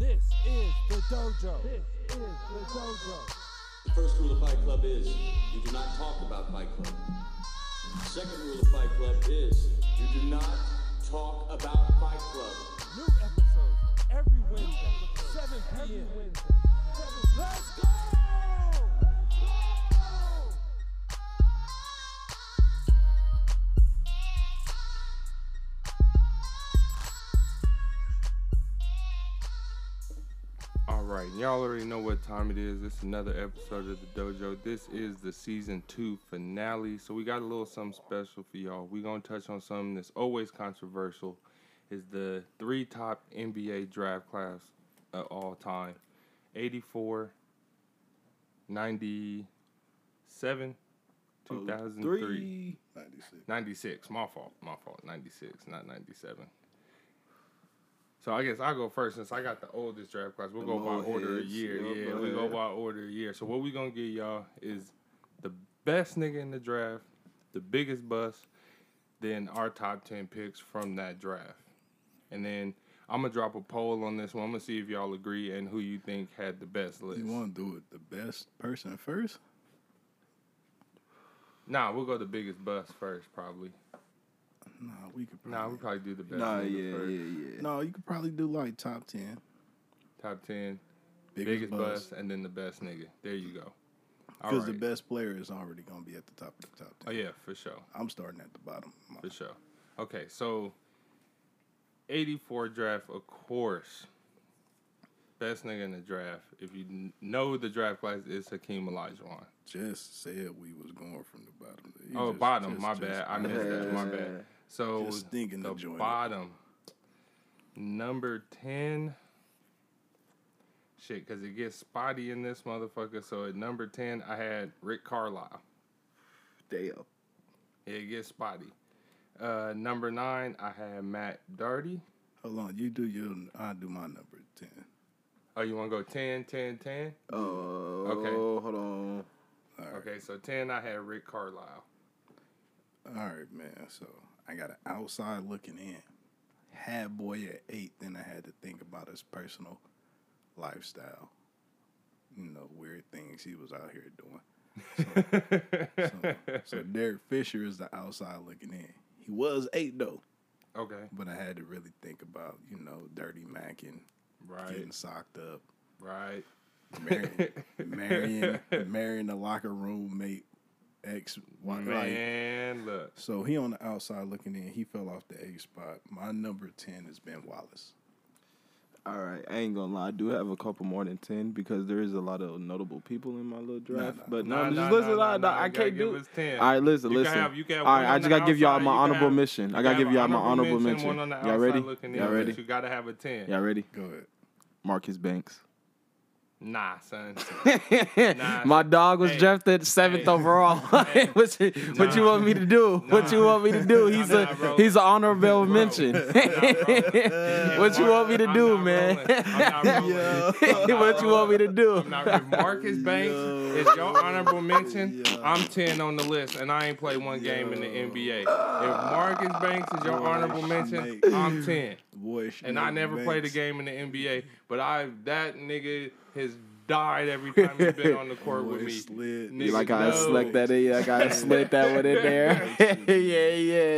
This is the dojo. This is the dojo. The first rule of Fight Club is you do not talk about Fight Club. The Second rule of Fight Club is you do not talk about Fight Club. New episodes every Wednesday, 7 p.m. Let's go! Y'all already know what time it is. This is another episode of the dojo. This is the season two finale. So we got a little something special for y'all. we gonna touch on something that's always controversial. Is the three top NBA draft class of all time. 84, 97, 2003. 96. 96. My fault. My fault. 96, not 97. So I guess I'll go first since I got the oldest draft class. We'll The go by order of year. Yup, yeah, we go by order of year. So what we gonna give y'all is the best nigga in the draft, the biggest bust, then our top ten picks from that draft. And then I'm gonna drop a poll on this one. I'm gonna see if y'all agree and who you think had the best list. You want to do it the best person first? Nah, we'll go the biggest bust first, probably. Nah, we could probably. Nah, we probably do the best. Nah, yeah, first. yeah, yeah. no, you could probably do like top ten. Top ten. Biggest, biggest bust. and then the best nigga. There you go. Because the best player is already going to be at the top of the top oh, ten. Oh yeah, for sure, I'm starting at the bottom. for sure. Okay, so eighty-four draft, of course. Best nigga in the draft. If you know the draft class is Hakeem Olajuwon. Just said we was going from the bottom. You Oh, just- bottom. just- my just- bad. I missed that. My bad. So Just thinking the join bottom, number ten. Shit, because it gets spotty in this motherfucker. So at number ten, I had Rick Carlisle. Damn. It gets spotty. Uh, number nine, I had Matt Darty. Hold on, you do your. I do my number ten. Oh, you want to go 10, 10, 10? Oh, Okay. hold on. All right, Okay, so 10, I had Rick Carlisle. all right, man. So I got an outside looking in. Had boy at eight. Then I had to think about his personal lifestyle. You know, weird things he was out here doing. So, so Derek Fisher is the outside looking in. He was eight though, okay, but I had to really think about you know Dirty Mac and right, getting socked up, right. marrying, marrying, marrying a locker room mate, ex wife. Like, look. so he on the outside looking in. He fell off the A spot. My number ten is Ben Wallace. All right, I ain't gonna lie. I do have a couple more than ten because there is a lot of notable people in my little draft. nah. But no, nah, just listen. nah, I, nah, I can't do. it. 10. All right, listen, You listen. have- you can have All one right, on I just gotta give y'all my honorable have- mission. I gotta give y'all my honorable mention. One on the Y'all outside ready? looking in, Y'all but ready? You got to have a 10. Y'all ready? Go ahead. Marcus Banks. Nah, son. My dog was Hey. drafted seventh Hey. overall. Hey. what, you, what you want me to do? What you want me to do? He's Nah, a bro. he's an honorable Bro. mention. Nah, bro. what you want me to do, man? I'm not rolling. What you want me to do? If Marcus Banks is your honorable mention, I'm 10 on the list, and I ain't played one game in the NBA. If Marcus Banks is your Boy, honorable mention. I'm 10. Boy, And I never played a game in the NBA, but I that nigga has died every time he's been on the court Boy, with me. slid. Nigga, You like I no. select that in? Like I slid that one in there. yeah, yeah,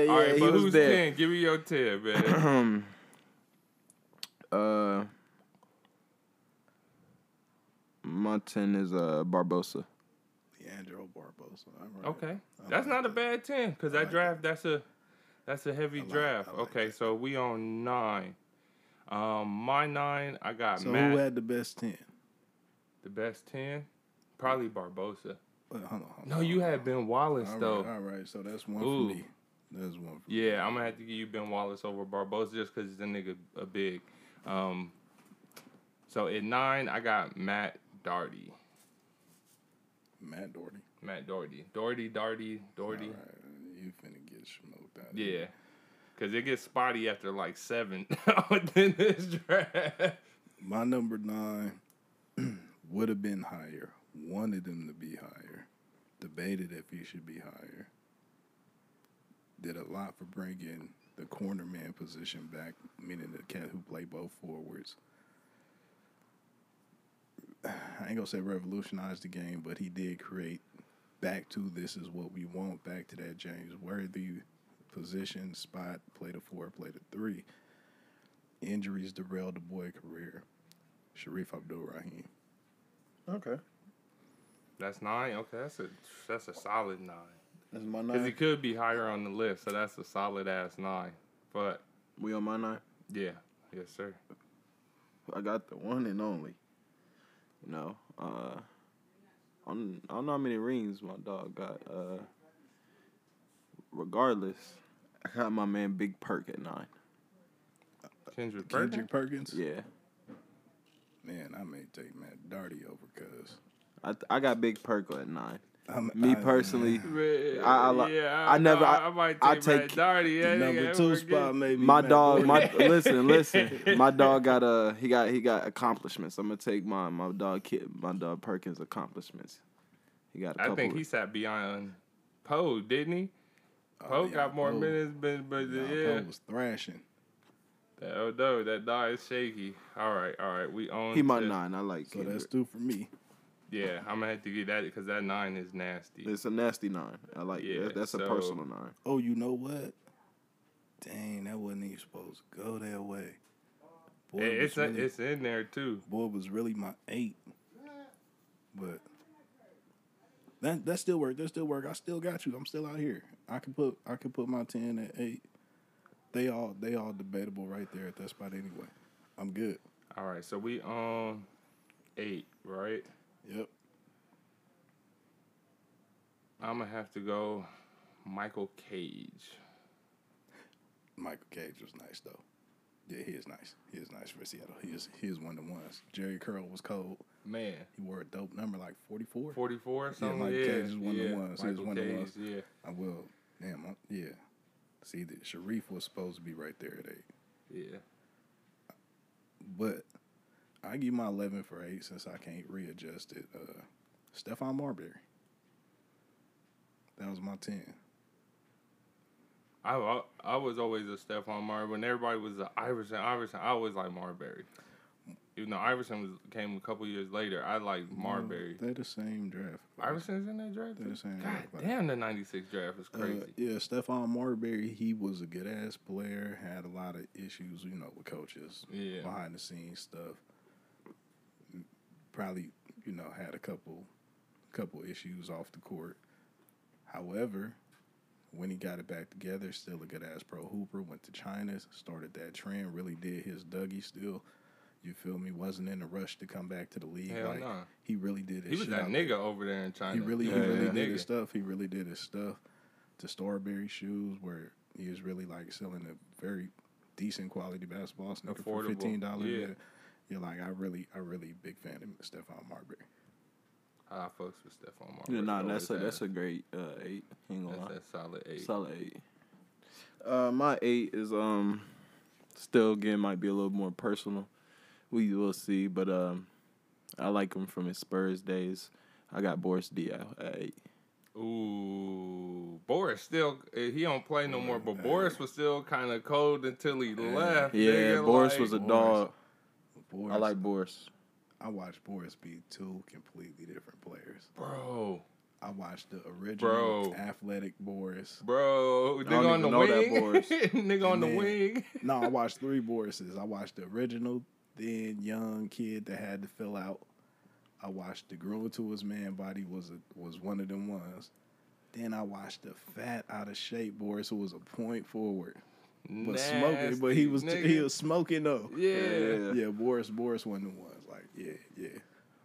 yeah. All right, he but was who's there. 10? Give me your 10, man. uh, my ten is uh Barbosa. Leandro Barbosa. All right. Okay, I that's like not a bad ten because I that like draft that's a that's a heavy like- draft. Like okay, that. so we on nine. Um, my nine, I got So Matt. who had the best ten? The best ten, probably Barbosa. Hold on, hold No, on, you had. Ben Wallace All though. right, all right. So that's one Ooh. for me. That's one for Yeah, I'm gonna have to give you Ben Wallace over Barbosa just because he's a nigga a big. Um, so at nine, I got Matt Darty. Matt Doherty. Matt Doherty. Doherty, Darty, Doherty. All right, you finna get smoked out. Yeah. Cause it gets spotty after like seven within this draft. My number nine would have been higher. Wanted him to be higher. Debated if he should be higher. Did a lot for bringing the corner man position back, meaning the cat who played both forwards. I ain't gonna say revolutionized the game, but he did create back to this is what we want, back to that James Worthy position, spot, play the four, play the three. Injuries derailed the boy career. Shareef Abdul Rahim. Okay. That's nine. Okay, that's a that's a solid nine. That's my nine. Because he could be higher on the list, so that's a solid ass nine. But We on my nine. yeah, yes sir. I got the one and only. You know, uh, I don't, I don't know how many rings my dog got. Uh, regardless, I got my man Big Perk at nine. Kendrick Perkins. Kendrick Perkins. Yeah, Man, I may take Matt Darty over because I I got Big Perk at nine. I'm Me I- personally, I- I yeah, I never- no, I- I, might take, Matt take Darty. Yeah, number nigga, two spot good. maybe. my Matt dog, Darty. my listen, listen. My dog got a he got he got accomplishments. I'm gonna take my my dog kid my dog Perkins accomplishments. He got a I couple. think he sat beyond Poe, didn't he? Oh, Poe yeah, got more Poe- minutes, but but Nah, yeah, Poe was thrashing. That, oh no, that die is shaky. All right, all right, we own. he my to- nine. I like. It. So that's two for me. Yeah, I'm gonna have to get that because that nine is nasty. It's a nasty nine. I like. Yeah, that. That's a personal nine. Oh, you know what? Dang, that wasn't even supposed to go that way. Boy, Hey, was it's a, really, it's in there too. boy was really my eight. But that that still work. That still work. I still got you. I'm still out here. I can put I can put my ten at eight. They all they all debatable right there at that spot anyway. I'm good. All right, so we on eight, right? Yep. I'm gonna have to go Michael Cage. Michael Cage was nice though. Yeah, he is nice. He is nice for Seattle. He is he is one of the ones. Jheri curl was cold. Man, He wore a dope number like 44. 44 or something. Michael Yeah, Cage is one of the yeah, ones. He was Michael one of the ones. Yeah, I will. Damn, I, yeah. See, the Shareef was supposed to be right there at eight, yeah. but I give my eleven for eight since I can't readjust it. Uh, Stephon Marbury. That was my ten. I, I I was always a Stephon Marbury. When everybody was a Iverson, Iverson, I always like Marbury. Even though Iverson was came a couple years later, I like Marbury. They're the same draft. Iverson's in that draft. They're the same God draft. damn, the '96 draft is Uh, crazy. yeah, Stephon Marbury, he was a good ass player, had a lot of issues, you know, with coaches, Yeah. behind the scenes stuff. Probably, you know, had a couple couple issues off the court. However, when he got it back together, still a good ass pro hooper, went to China, started that trend, really did his Dougie still. You feel me? Wasn't in a rush to come back to the league. Hell like no. he really did his He was shit that nigga over there in China. he really, was he really nigga. did his stuff. He really did his stuff. To Starbury shoes, where he was really like selling a very decent quality basketball sneaker for fifteen dollars. yeah. Yeah. You're like, I really, I really big fan of Stephon Marbury. I fucks with Stephon Marbury. Yeah, nah, that's a that's a great uh, eight. Ain't gonna that's a solid eight. Solid eight. Uh, my eight is um, still again might be a little more personal. We will see, but um, I like him from his Spurs days. I got Boris Diaw at eight. Ooh, Boris still eh, he don't play no more, but Boris was still kind of cold until he left. Yeah, nigga, Boris like- was a Boris. dog. Boris, I like Boris. I watched Boris be two completely different players. bro, I watched the original Bro. athletic Boris. bro, don't nigga on the know that wing, Boris. nigga on the Man. wing. no, I watched three Borises. I watched the original, then young kid that had to fill out. I watched the grown to his man body was a, was one of them ones. Then I watched the fat out of shape Boris who was a point forward, but smoking. But he was Nasty, he was smoking though. yeah. yeah. Boris Boris one of the ones. Like yeah, yeah.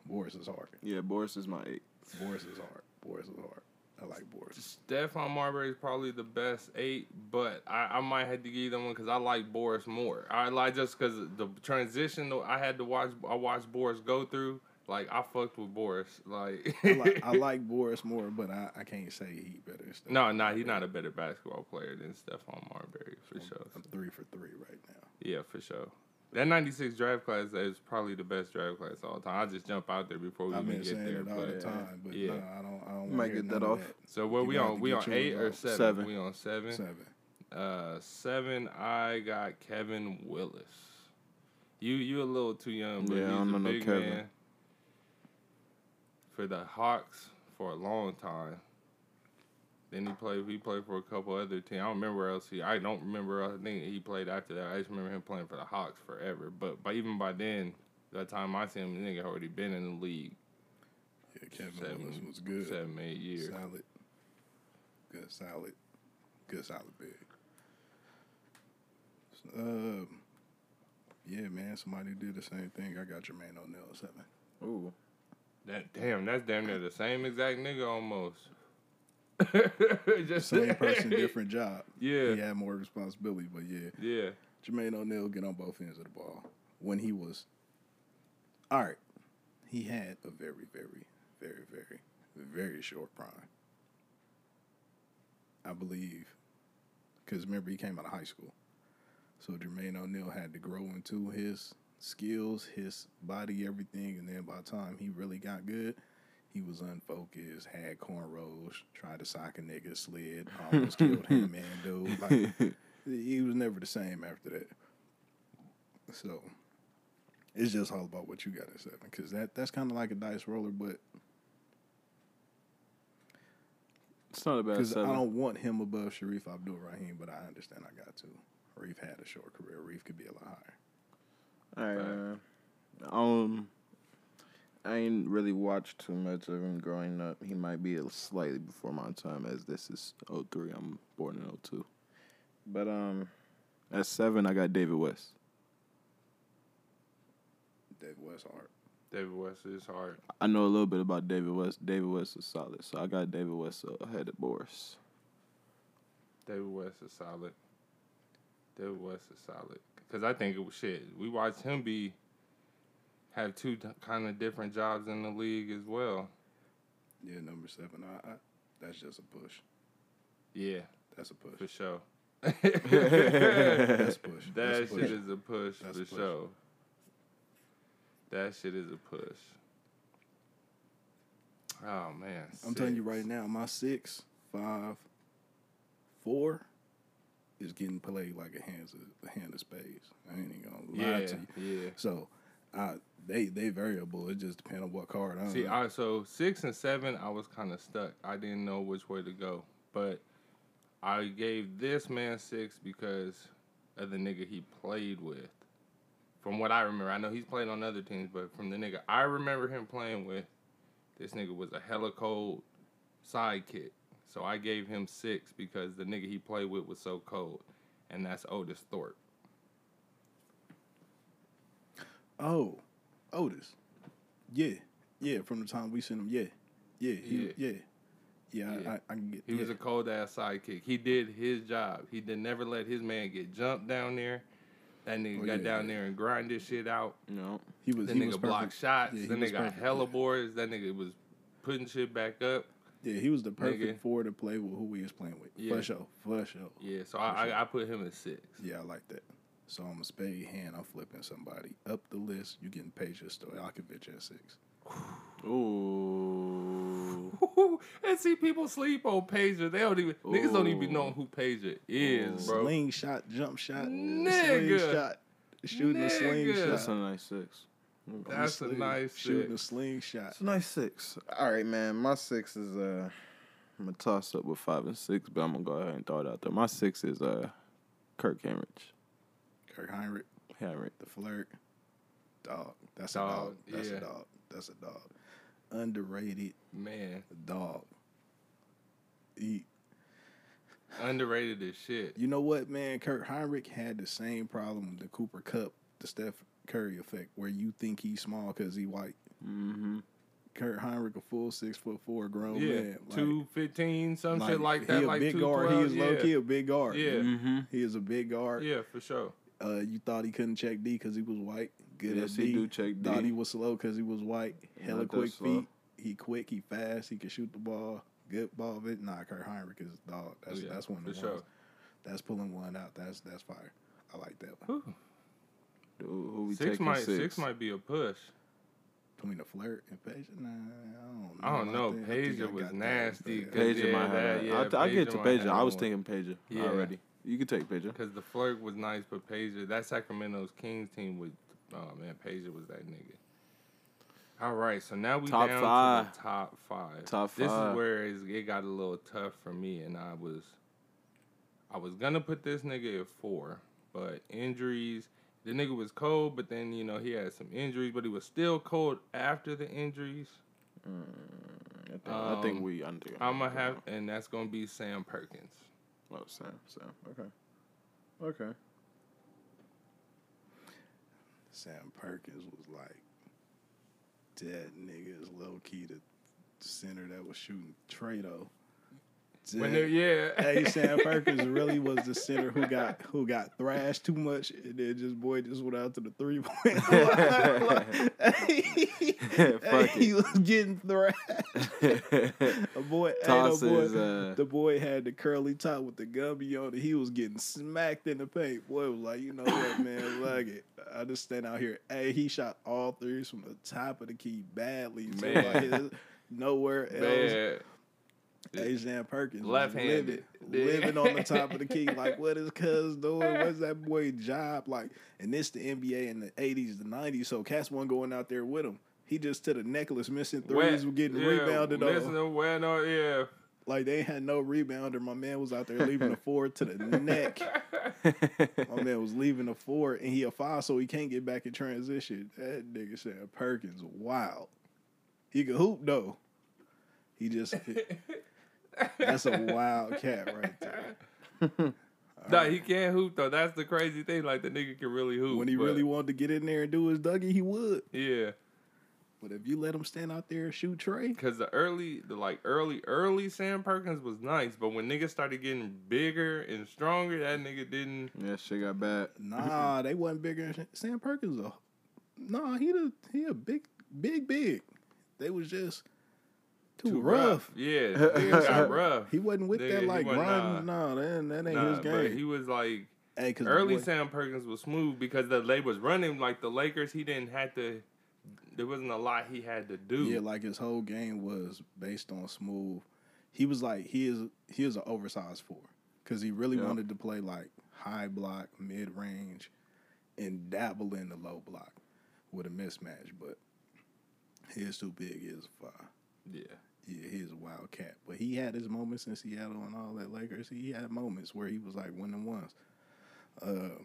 Boris is hard. Yeah, Boris is my eight. Boris is hard. Boris is hard. I like Boris. Stephon Marbury is probably the best eight, but I, I might have to give them one because I like Boris more. I like just because the transition I had to watch. I watched Boris go through. Like I fucked with Boris. Like, I like, I like Boris more, but I, I can't say he better. Than no, no, he's not a better basketball player than Stephon Marbury for sure. I'm three for three right now. Yeah, for sure. That '96 draft class is probably the best draft class of all time. I just jump out there before we I've even get there. it all but- the time, but yeah. no, I don't. I don't Might wanna get that none of off. So what You we got on? We get on eight or off. seven? Seven. We on seven. Seven. Uh, seven. I got Kevin Willis. You you a little too young, but Yeah, I he's don't a know no big Kevin. man. for the Hawks for a long time. Then he played. He played for a couple other teams. I don't remember else he. I don't remember. I think he played after that. I just remember him playing for the Hawks forever. But by even by then, that time I seen him, the nigga already been in the league Yeah, Kevin seven, Willis was good. seven, eight years. Solid. Good, solid. Good, solid big. Um, yeah, man. Somebody did the same thing. I got Jermaine O'Neal at seven. Ooh. That damn, that's damn near the same exact nigga almost. Just Same person, different job. Yeah. He had more responsibility, but yeah. Yeah. Jermaine O'Neal get on both ends of the ball. When he was all right, he had a very, very, very, very, very short prime. I believe, because remember he came out of high school, so Jermaine O'Neal had to grow into his skills, his body, everything, and then by the time he really got good, he was unfocused, had cornrows, tried to sock a nigga, slid, almost killed him, man, dude. Like, he was never the same after that. So it's just all about what you got at seven, because that that's kind of like a dice roller, but It's not a bad because I don't want him above Shareef Abdul Rahim, but I understand I got to. Reef had a short career. Reef could be a lot higher. All right, man. Um, I ain't really watched too much of him growing up. He might be a slightly before my time, as this is 03. I'm born in 02. But um, at seven, I got David West. David West hard. David West is hard. I know a little bit about David West. David West is solid, so I got David West ahead of Boris. David West is solid. David West is solid. Because I think it was shit. We watched him be have two kind of different jobs in the league as well. Yeah, number seven. I, I, that's just a push. Yeah, That's a push. for sure. That's push. That That's shit push. is a push That's for push. sure. That shit is a push. Oh man. I'm telling you right now, my six, five, four is getting played like a hand of a hand of spades. I ain't even gonna lie Yeah, to you. yeah. So, I they they variable. It just depends on what card. I'm See, I so six and seven, I was kind of stuck. I didn't know which way to go, but I gave this man six because of the nigga he played with. From what I remember, I know he's played on other teams, but from the nigga I remember him playing with, this nigga was a hella cold sidekick. So I gave him six because the nigga he played with was so cold, and that's Otis Thorpe. oh, Otis. Yeah, yeah. From the time we seen him, yeah, yeah, he, yeah, yeah. Yeah. I, I can get. He yeah. was a cold ass sidekick. He did his job. He did never let his man get jumped down there. That nigga Oh, got yeah, down yeah. there and grind this shit out. No. he was. That he nigga was blocked shots. Yeah, he that nigga got perfect, hella yeah. boards. That nigga was putting shit back up. Yeah, he was the perfect Nigga. four to play with who we was playing with. Yeah. For sure, for sure. Yeah, so I, I I put him at six. Yeah, I like that. So I'm a spade hand. I'm flipping somebody up the list. You getting Peja Stojakovic at six. Ooh. and see people sleep on Peja. They don't even niggas don't even Ooh. know who Peja is, bro. Slingshot, jump shot, Nigga. slingshot, shooting a Nigga. slingshot. That's a nice six. That's a Sling- nice shooting a slingshot. It's a nice six. All right, man. My six is uh, I'm gonna toss up with five and six, but I'm gonna go ahead and throw it out there. My six is uh, Kirk Hinrich. Kirk Hinrich, Hinrich. the flirt, dog. That's Dog, a dog. That's yeah. a dog. That's a dog. Underrated Man, dog. He, underrated as shit. you know what, man? Kirk Hinrich had the same problem with the Cooper Kupp, the Steph Curry effect, where you think he's small because he white. Mm-hmm. Kurt Hinrich, a full six foot four grown Yeah, man. like- two fifteen, some shit like that. He a like big two guard. He is Yeah, low key a big guard. Yeah. Mm-hmm. He is a big guard. yeah, for sure. Uh, you thought he couldn't check D because he was white. Good Yes, at D. he do check D. Thought he was slow because he was white. Hella Not quick feet. He quick. He fast. He can shoot the ball. Good ball. Bit. Nah, Kurt Hinrich is dog. That's Yeah, that's one of the ones. sure. That's pulling one out. That's that's fire. I like that one. Whew. Who, who we Six might six? six might be a push. Between the flirt and Peja, nah, I don't know. I don't know. think- I think I Peja was nasty. but- Cause Peja yeah, might have. yeah, I'll, I'll get to Peja might Peja. have I was thinking Peja Yeah. already. You can take Peja. Because the flirt was nice, but Peja, that Sacramento's Kings team with, oh man, Peja was that nigga. All right, so now we Top down five. to the top five. Top five. This is where it got a little tough for me, and I was, I was gonna put this nigga at four, but injuries. The nigga was cold, but then you know he had some injuries, but he was still cold after the injuries. I think, I think Um, we under. I'm gonna have, and that's gonna be Sam Perkins. Oh, Sam. Sam. Okay. Okay. Sam Perkins was like that nigga is low key the center that was shooting Trado. When they, yeah, hey, Sam Perkins really was the center who got who got thrashed too much, and then just boy just went out to the three point Fuck he was getting thrashed. A boy, hey, no boy, is, uh, the boy had the curly top with the gummy on it. He was getting smacked in the paint. Boy was like, you know what, man, like it. I just stand out here. Hey, he shot all threes from the top of the key badly. So Man. like, nowhere else. man. Hey, Perkins, Left-handed. living, living on the top of the key. Like, what is Cuz doing? What's that boy job? Like, and this the NBA in the '80s, the '90s. So Cass wasn't going out there with him. He just to the necklace, missing threes, were getting yeah, rebounded missing on. well, no, yeah. Like they had no rebounder. My man was out there leaving the four to the neck. My man was leaving the four, and he a five, so he can't get back in transition. That nigga Sam Perkins, wild. He can hoop though. He just that's a wild cat right there. No, he can't hoop though. That's the crazy thing. Like the nigga can really hoop. When he but- really wanted to get in there and do his Dougie, he would. yeah. But if you let him stand out there and shoot Trey, Cause the early, the like early, early Sam Perkins was nice, but when niggas started getting bigger and stronger, that nigga didn't. yeah, shit got bad. nah, they wasn't bigger. than Sam Perkins, a nah, he a he a big, big, big. They was just too, Too rough. Yeah, niggas got rough. He wasn't with Nigga, that like wasn't, grind. Nah, that, that ain't Nah, his but game. he was like hey, cause early boy- Sam Perkins was smooth because the they was running like the Lakers. He didn't have to. There wasn't a lot he had to do. Yeah, like his whole game was based on smooth. He was like he is he is an oversized four because he really Yeah. wanted to play like high block, mid range, and dabble in the low block with a mismatch. But he is too big. He is a five. yeah. Yeah, he is a wild cat. But he had his moments in Seattle and all that Lakers. He had moments where he was like winning ones. Uh,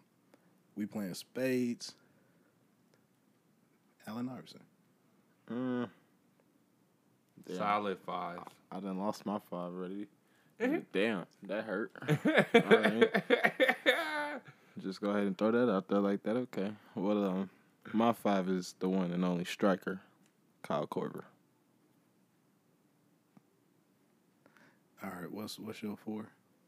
we playing spades. Allen Iverson. Mm. Damn. Solid five. I done lost my five already. Mm-hmm. Damn, that hurt. Alright. Just go ahead and throw that out there like that. Okay. Well, um, my five is the one and only striker, Kyle Korver. All right, what's what's your four?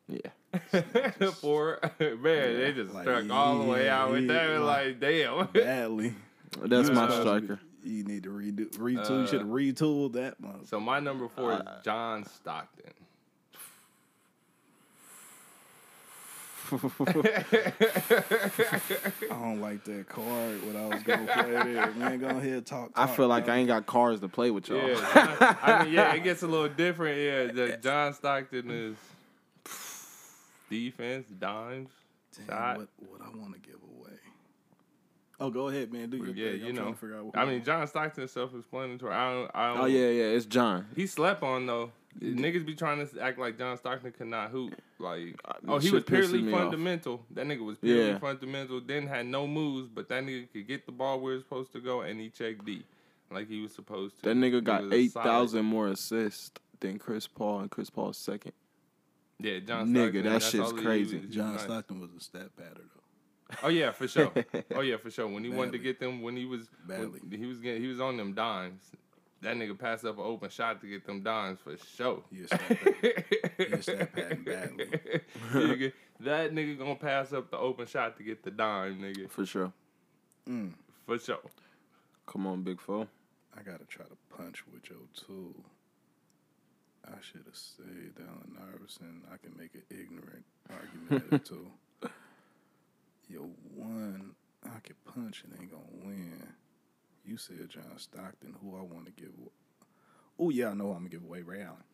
Yeah. Four man, they just Like, struck all the way out with yeah, that. like- Like, damn. Badly. That's You my supposed to striker. You need to redo retool. Uh, you should have retooled that one. So my number four is Uh, John Stockton. I don't like that card. What I was gonna play there, man. Go ahead, talk. I feel like y'all. I ain't got cards to play with y'all. Yeah, John- I mean, yeah, it gets a little different. Yeah, the John Stockton is defense, dimes, Damn, shot. what what I want to give away. Oh, go ahead, man. Do your Yeah, thing. you I'm trying know. to figure out I mean, John Stockton is self-explanatory. I don't. I oh, don't Oh yeah, yeah. It's John. He slept on though. Niggas be trying to act like John Stockton could not hoop. Like, Uh, oh, he was purely pisses me off. fundamental. That nigga was purely Yeah. fundamental. Didn't had no moves, but that nigga could get the ball where it's supposed to go, and he checked D, like he was supposed to. That nigga He got was a eight solid- thousand more assists than Chris Paul, and Chris Paul's second. Yeah, John Nigga, that that's shit's crazy. was John nice. Stockton was a stat patter though. Oh yeah, for sure. oh yeah, for sure. When he wanted to get them, when he was when Badly. he was getting, he was on them dimes. That nigga passed up an open shot to get them dimes for sure. He a stat patter. He a stat pattern badly. Nigga, that nigga gonna pass up the open shot to get the dime, nigga. For sure. Mm, For sure. Come on, big foe. I gotta try to punch with your tool. I should have stayed said Allen Iverson. I can make an ignorant argument too. Yo, one I can punch and ain't gonna win. You said John Stockton. Who I want to give? Oh yeah, I know I'm gonna give away. Ray Allen.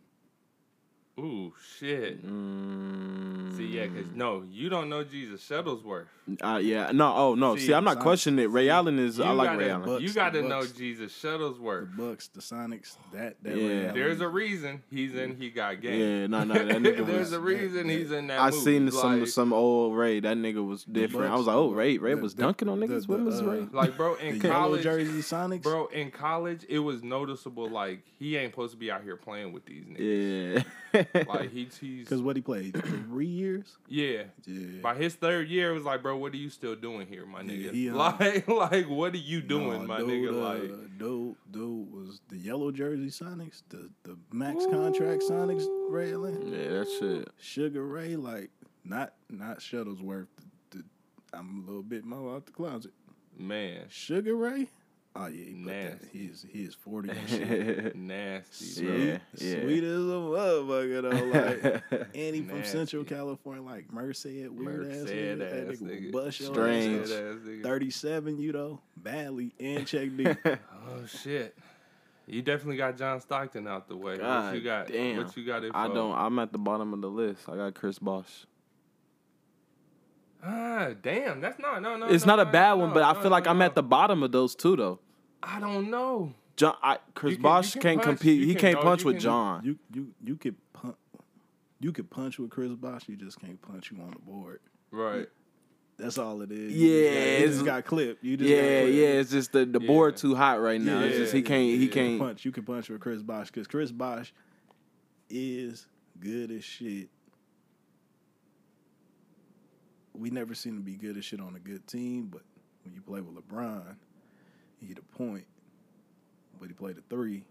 Ooh, shit. Mm, See, yeah, because no, you don't know Jesus Shuttlesworth. uh, yeah, no, oh no. See, See, I'm not Son- questioning it. Ray see, Allen is. You I like gotta, Ray Allen. Bucks, You got to know Jesus Shuttlesworth. The Bucks, the Sonics, that that Yeah. Ray Allen- There's a reason he's in He Got Game. Yeah, no, no, that nigga There's was. a reason he's in that I movie. seen some like, some old Ray. That nigga was different. I was like, oh, Ray, Ray the- was the- dunking on niggas. the, When was uh, Ray? like, bro, in yellow college, jersey Sonics. bro, in college, it was noticeable. Like he ain't supposed to be out here playing with these niggas. Yeah. Like he's he's Because what he played three years. yeah. Yeah. By his third year, it was like, bro, what are you still doing here, my Yeah, nigga? he, uh, like, like, what are you doing, No, my dude, nigga? uh, Like, dude, dude was the yellow jersey Sonics, the the max contract Sonics, Ray Allen, yeah, that shit. Sugar Ray, like not not Shuttlesworth. The, the, I'm a little bit more out the closet. man, Sugar Ray, oh yeah, he. Nasty. He is he is forty and shit. nasty, bro. Yeah, yeah. Sweet as a motherfucker though. Like and he from Central California, like Merced, weird ass Merced nigga. That ass nigga nigga. bust your Strange. ass. Nigga. Thirty-seven, you know, badly and check deep. Oh shit. You definitely got John Stockton out the way. God what you got? damn. What you got? Info? I don't. I'm at the bottom of the list. I got Chris Bosh. Ah, damn. That's not. No, no. It's no, not a bad no, one, but I no, feel like no, I'm at the bottom of those two though. I don't know. John, I, Chris You can- Bosh you can can't punch, compete. you He can- can't oh, punch with can- John. You you you could punch. You could punch with Chris Bosh. You just can't punch you on the board. Right. That's all it is. Yeah, you just got, it's- just got clipped. You just got yeah, clipped. yeah. It's just the the board too hot right now. it's just he can't. He yeah. You can can't. punch. You can punch with Chris Bosh because Chris Bosh is good as shit. We never seen him be good as shit on a good team, but when you play with LeBron, he hit a point, but he played a three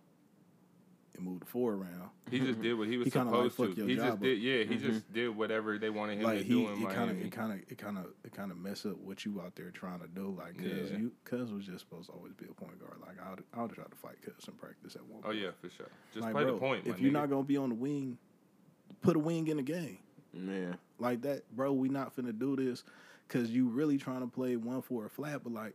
and moved the four around. He just did what he was He kinda, like, supposed fuck to. your He job just up. did. Yeah, he just mm-hmm. did whatever they wanted him like to he, do in it kind of, Miami. it kind of, it kind of, it kind of mess up what you out there trying to do. Like, cause Yeah. you, cause was just supposed to always be a point guard. Like, I would, I would try to fight cuz in practice at one. oh yeah, for sure. Just like, play bro, the point. If my you're nigga. not gonna be on the wing, put a wing in the game Yeah. Like that, bro. We not finna do this because you really trying to play one for a flat. But like,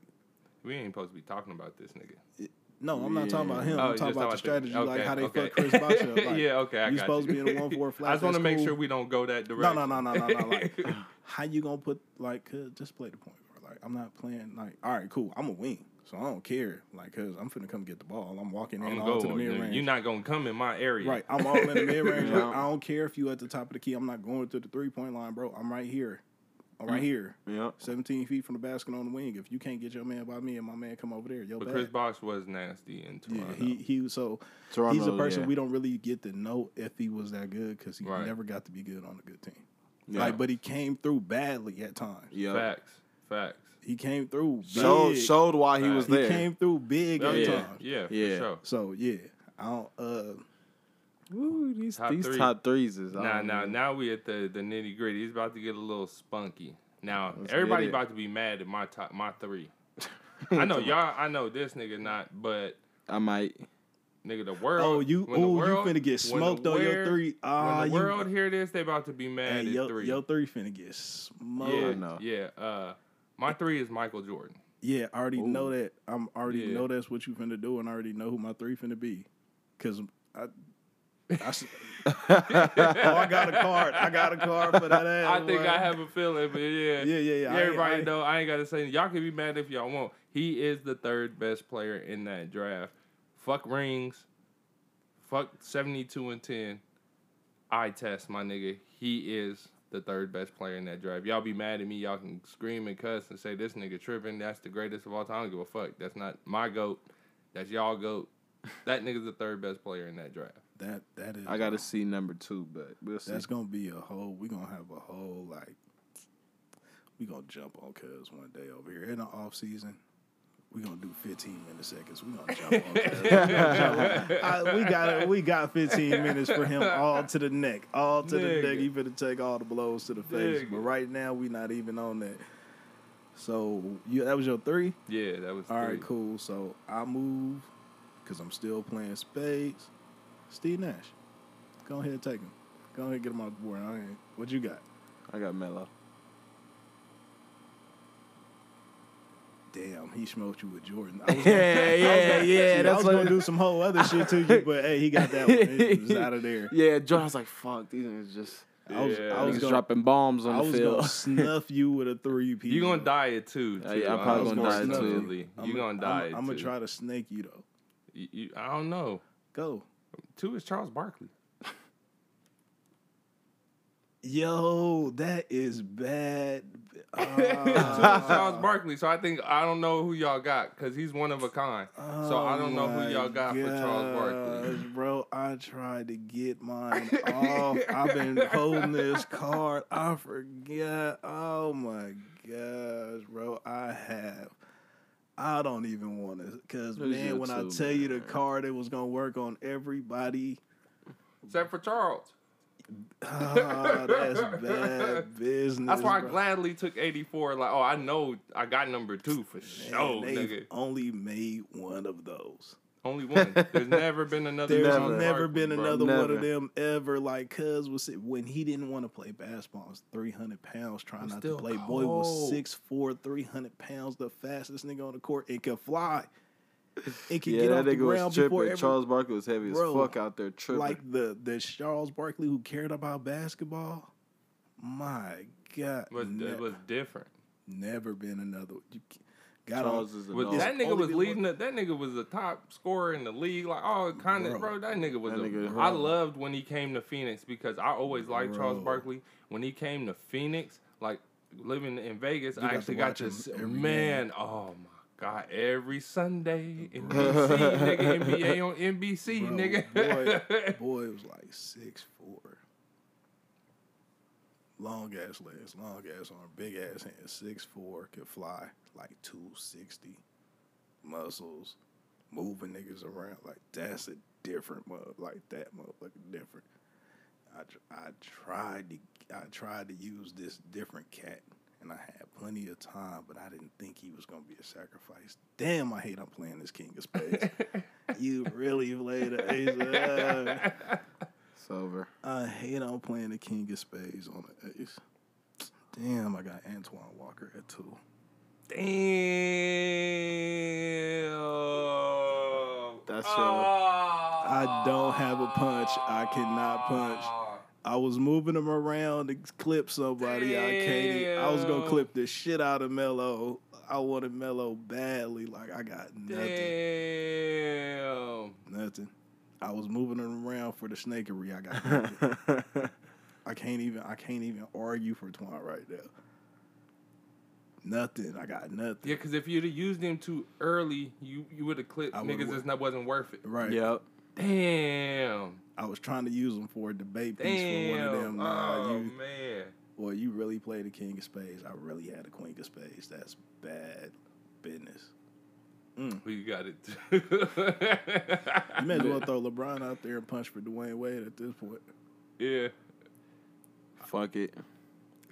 we ain't supposed to be talking about this nigga. no, I'm not talking about him. Oh, I'm talking about the strategy, like how they okay. fuck Chris Bosh up. Like, yeah, okay. I you supposed you. to be in a one for flat. I just want to make cool. sure we don't go that No, direction. no, no, no, no, no. Like, how you gonna put like? Cause just play the point guard. Like, I'm not playing. Like, all right, cool. I'm a wing, so I don't care. Like, cause I'm finna come get the ball. I'm walking in I'm all to the going. mid range. You're not gonna come in my area. Right, I'm all in the mid range. Yeah. I don't care if you at the top of the key. I'm not going to the three point line, bro. I'm right here. I'm Mm. right here. Yeah. 17 feet from the basket on the wing. If you can't get your man by me and my man come over there, yo But bad. Chris Bosh was nasty in Toronto. yeah, he he. So Toronto, he's a person yeah. we don't really get to know if he was that good because he Right. never got to be good on a good team. Yeah. Like, but he came through badly at times. Yeah. Facts. Facts. He came through big. Showed showed why he was he there. He came through big Oh, at yeah. times. Yeah. Yeah. For sure. So yeah, I don't. Uh, Ooh, these Top these three. top threes is. I Now, don't now, know. now we at the the nitty gritty. He's about to get a little spunky. Now, Let's everybody about to be mad at my top, my three. I know y'all. I know this nigga not, but I might. nigga, the world. oh, you when the oh you finna get smoked on your wor- three. Ah, when the you. world hear this, they about to be mad Hey, at yo, three. yo, three finna get smoked. yeah, I know. yeah. Uh, my three is Michael Jordan. Yeah, I already know that. I'm already Yeah. know that's what you finna do, and I already know who my three finna be. Cause I, I s- oh, I got a card. I got a card for that ass. I think. I have a feeling, but yeah, Yeah, yeah, yeah. I everybody I ain't- know I ain't gotta say. Y'all can be mad if y'all want. He is the third best player in that draft. Fuck rings. Fuck seventy two and ten. I test my nigga. He is the third best player in that draft. Y'all be mad at me. Y'all can scream and cuss and say this nigga tripping. That's the greatest of all time. I don't give a fuck. That's not my goat. That's y'all goat. That nigga's the third best player in that draft. That that is. I got to see number two, but we'll see. That's gonna be a whole. We gonna have a whole like. We gonna jump on Cuz one day over here in the off season. We gonna do 15 minute seconds. We gonna jump on Cuz. We gonna jump on- I- we got we got 15 minutes for him all to the neck, all to the neck. He finna take all the blows to the face. Nigga. But right now we not even on that. So you that was your three. Yeah, that was All right, three. cool. So I move because I'm still playing spades. Steve Nash, go ahead and take him. Go ahead and get him off the board. I what you got? I got Melo. Damn, he smoked you with Jordan. I was Yeah, yeah, I was Yeah, I that's was gonna do some whole other shit to you, but hey, he got that one. It was out of there. Yeah, Jordan was like, "Fuck, these niggas just I was, Yeah. I was gonna, dropping bombs on I the was field." gonna snuff you with a three P. You gonna die it too. Uh, too. yeah, I'm I probably was gonna die it snuff too. you, Lee. You gonna die it I'm gonna try to snake you though. You, you, I don't know. Go. Two is Charles Barkley. Yo, that is bad. Two is Ah. Charles Barkley. So I think I don't know who y'all got because he's one of a kind. so I don't know who Oh y'all got my for Charles Barkley. Bro, I tried to get mine off. I've been holding this card. I forget. Oh my gosh, bro. I have. I don't even want to, cause man, your when I two, tell you the card, it was gonna work on everybody. Except for Charles. Ah, that's bad business. That's why I gladly took 84. Like, oh, I know I got number two for Man, sure, they've nigga. only made one of those. Only one. There's never been another. There's Charles never been bro. another one of them ever. Like Cuz was when he didn't want to play basketball, he was 300 pounds trying Was not to still play. Boy was cold. 6'4", 300 pounds, the fastest nigga on the court. It could fly. It could yeah, get that off the nigga ground was before tripping. every, Charles Barkley was heavy Bro, as fuck out there tripping. like the the Charles Barkley who cared about basketball. My God, It was, ne- it was different. never been another. You got Charles on, is Was, that nigga was leading. The, that nigga was the top scorer in the league. Like, oh, kind of, Bro. bro. That nigga was. That a- nigga- I loved when he came to Phoenix because I always liked Charles Barkley. When he came to Phoenix, like living in Vegas, got I to actually got watch to. him s- every Man, oh my god, every Sunday in NBC, nigga, NBA on NBC, Bro, nigga. boy, boy was like six four. Long ass legs, long ass arm, big ass hands, six four, could fly like two sixty, muscles, moving niggas around like that's a different mother, like that motherfucker different. I I tried to I tried to use this different cat, and I had plenty of time, but I didn't think he was gonna be a sacrifice. Damn, I hate I'm playing this King of Spades. you really played the ace. Uh, It's over. I hate I'm playing the King of Spades on the ace. Damn, I got Antoine Walker at two. Damn. That's your- I don't have a punch. I cannot punch. I was moving him around to clip somebody. I can't. I was gonna clip the shit out of Melo. I wanted Melo badly. Like I got nothing. Damn. Nothing. I was moving him around for the snakery. I got nothing. I can't even I can't even argue for Twan right now. Nothing. I got nothing. Yeah, because if you'd have used him too early, you you would have clipped I niggas wor- that's not wasn't worth it. Right. yep. Damn. I was trying to use them for a debate piece Damn. for one of them. Nah, oh you man. boy, you really played the King of Spades. I really had a Queen of Spades. That's bad business. Mm. We got it. You may as well throw LeBron out there and punch for Dwyane Wade at this point. yeah. Fuck it.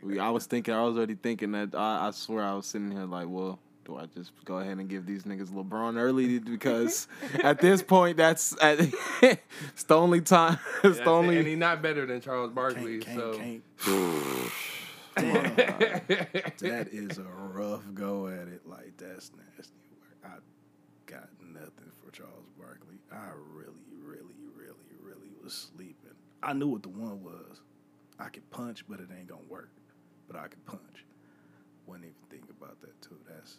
We, I was thinking. I was already thinking that. I, I swear, I was sitting here like, well, do I just go ahead and give these niggas LeBron early because at this point, that's at, it's the only time. It's the That's and only. he's not better than Charles Barkley. Can't, so can't, can't. Damn, that is a rough go at it. Like that's nasty work. I got nothing for Charles Barkley. I really, really, really, really was sleeping. I knew what the one was. I could punch, but it ain't gonna work. But I could punch. Wouldn't even think about that too. That's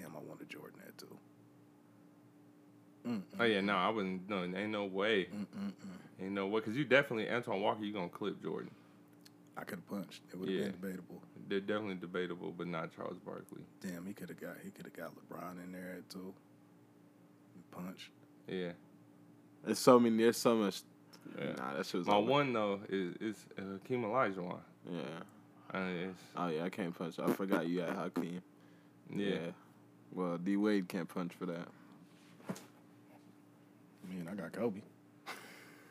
damn. I want wanted Jordan that too. Mm, Oh yeah, no, I wouldn't. No, ain't no way. mm, mm, mm. Ain't no way. Cause you definitely Antoine Walker. You gonna clip Jordan. I could have punched. It would have Yeah. been debatable. They're definitely debatable, but not Charles Barkley. Damn, he could have got he could have got LeBron in there too. Punch. Yeah. There's so many. There's so much. Yeah. Nah, that shit was My over. one though is is uh, Hakeem Olajuwon. Yeah. Uh, it's, Oh yeah, I can't punch. I forgot you had Hakeem. yeah. Well, D Wade can't punch for that. Man, I got Kobe.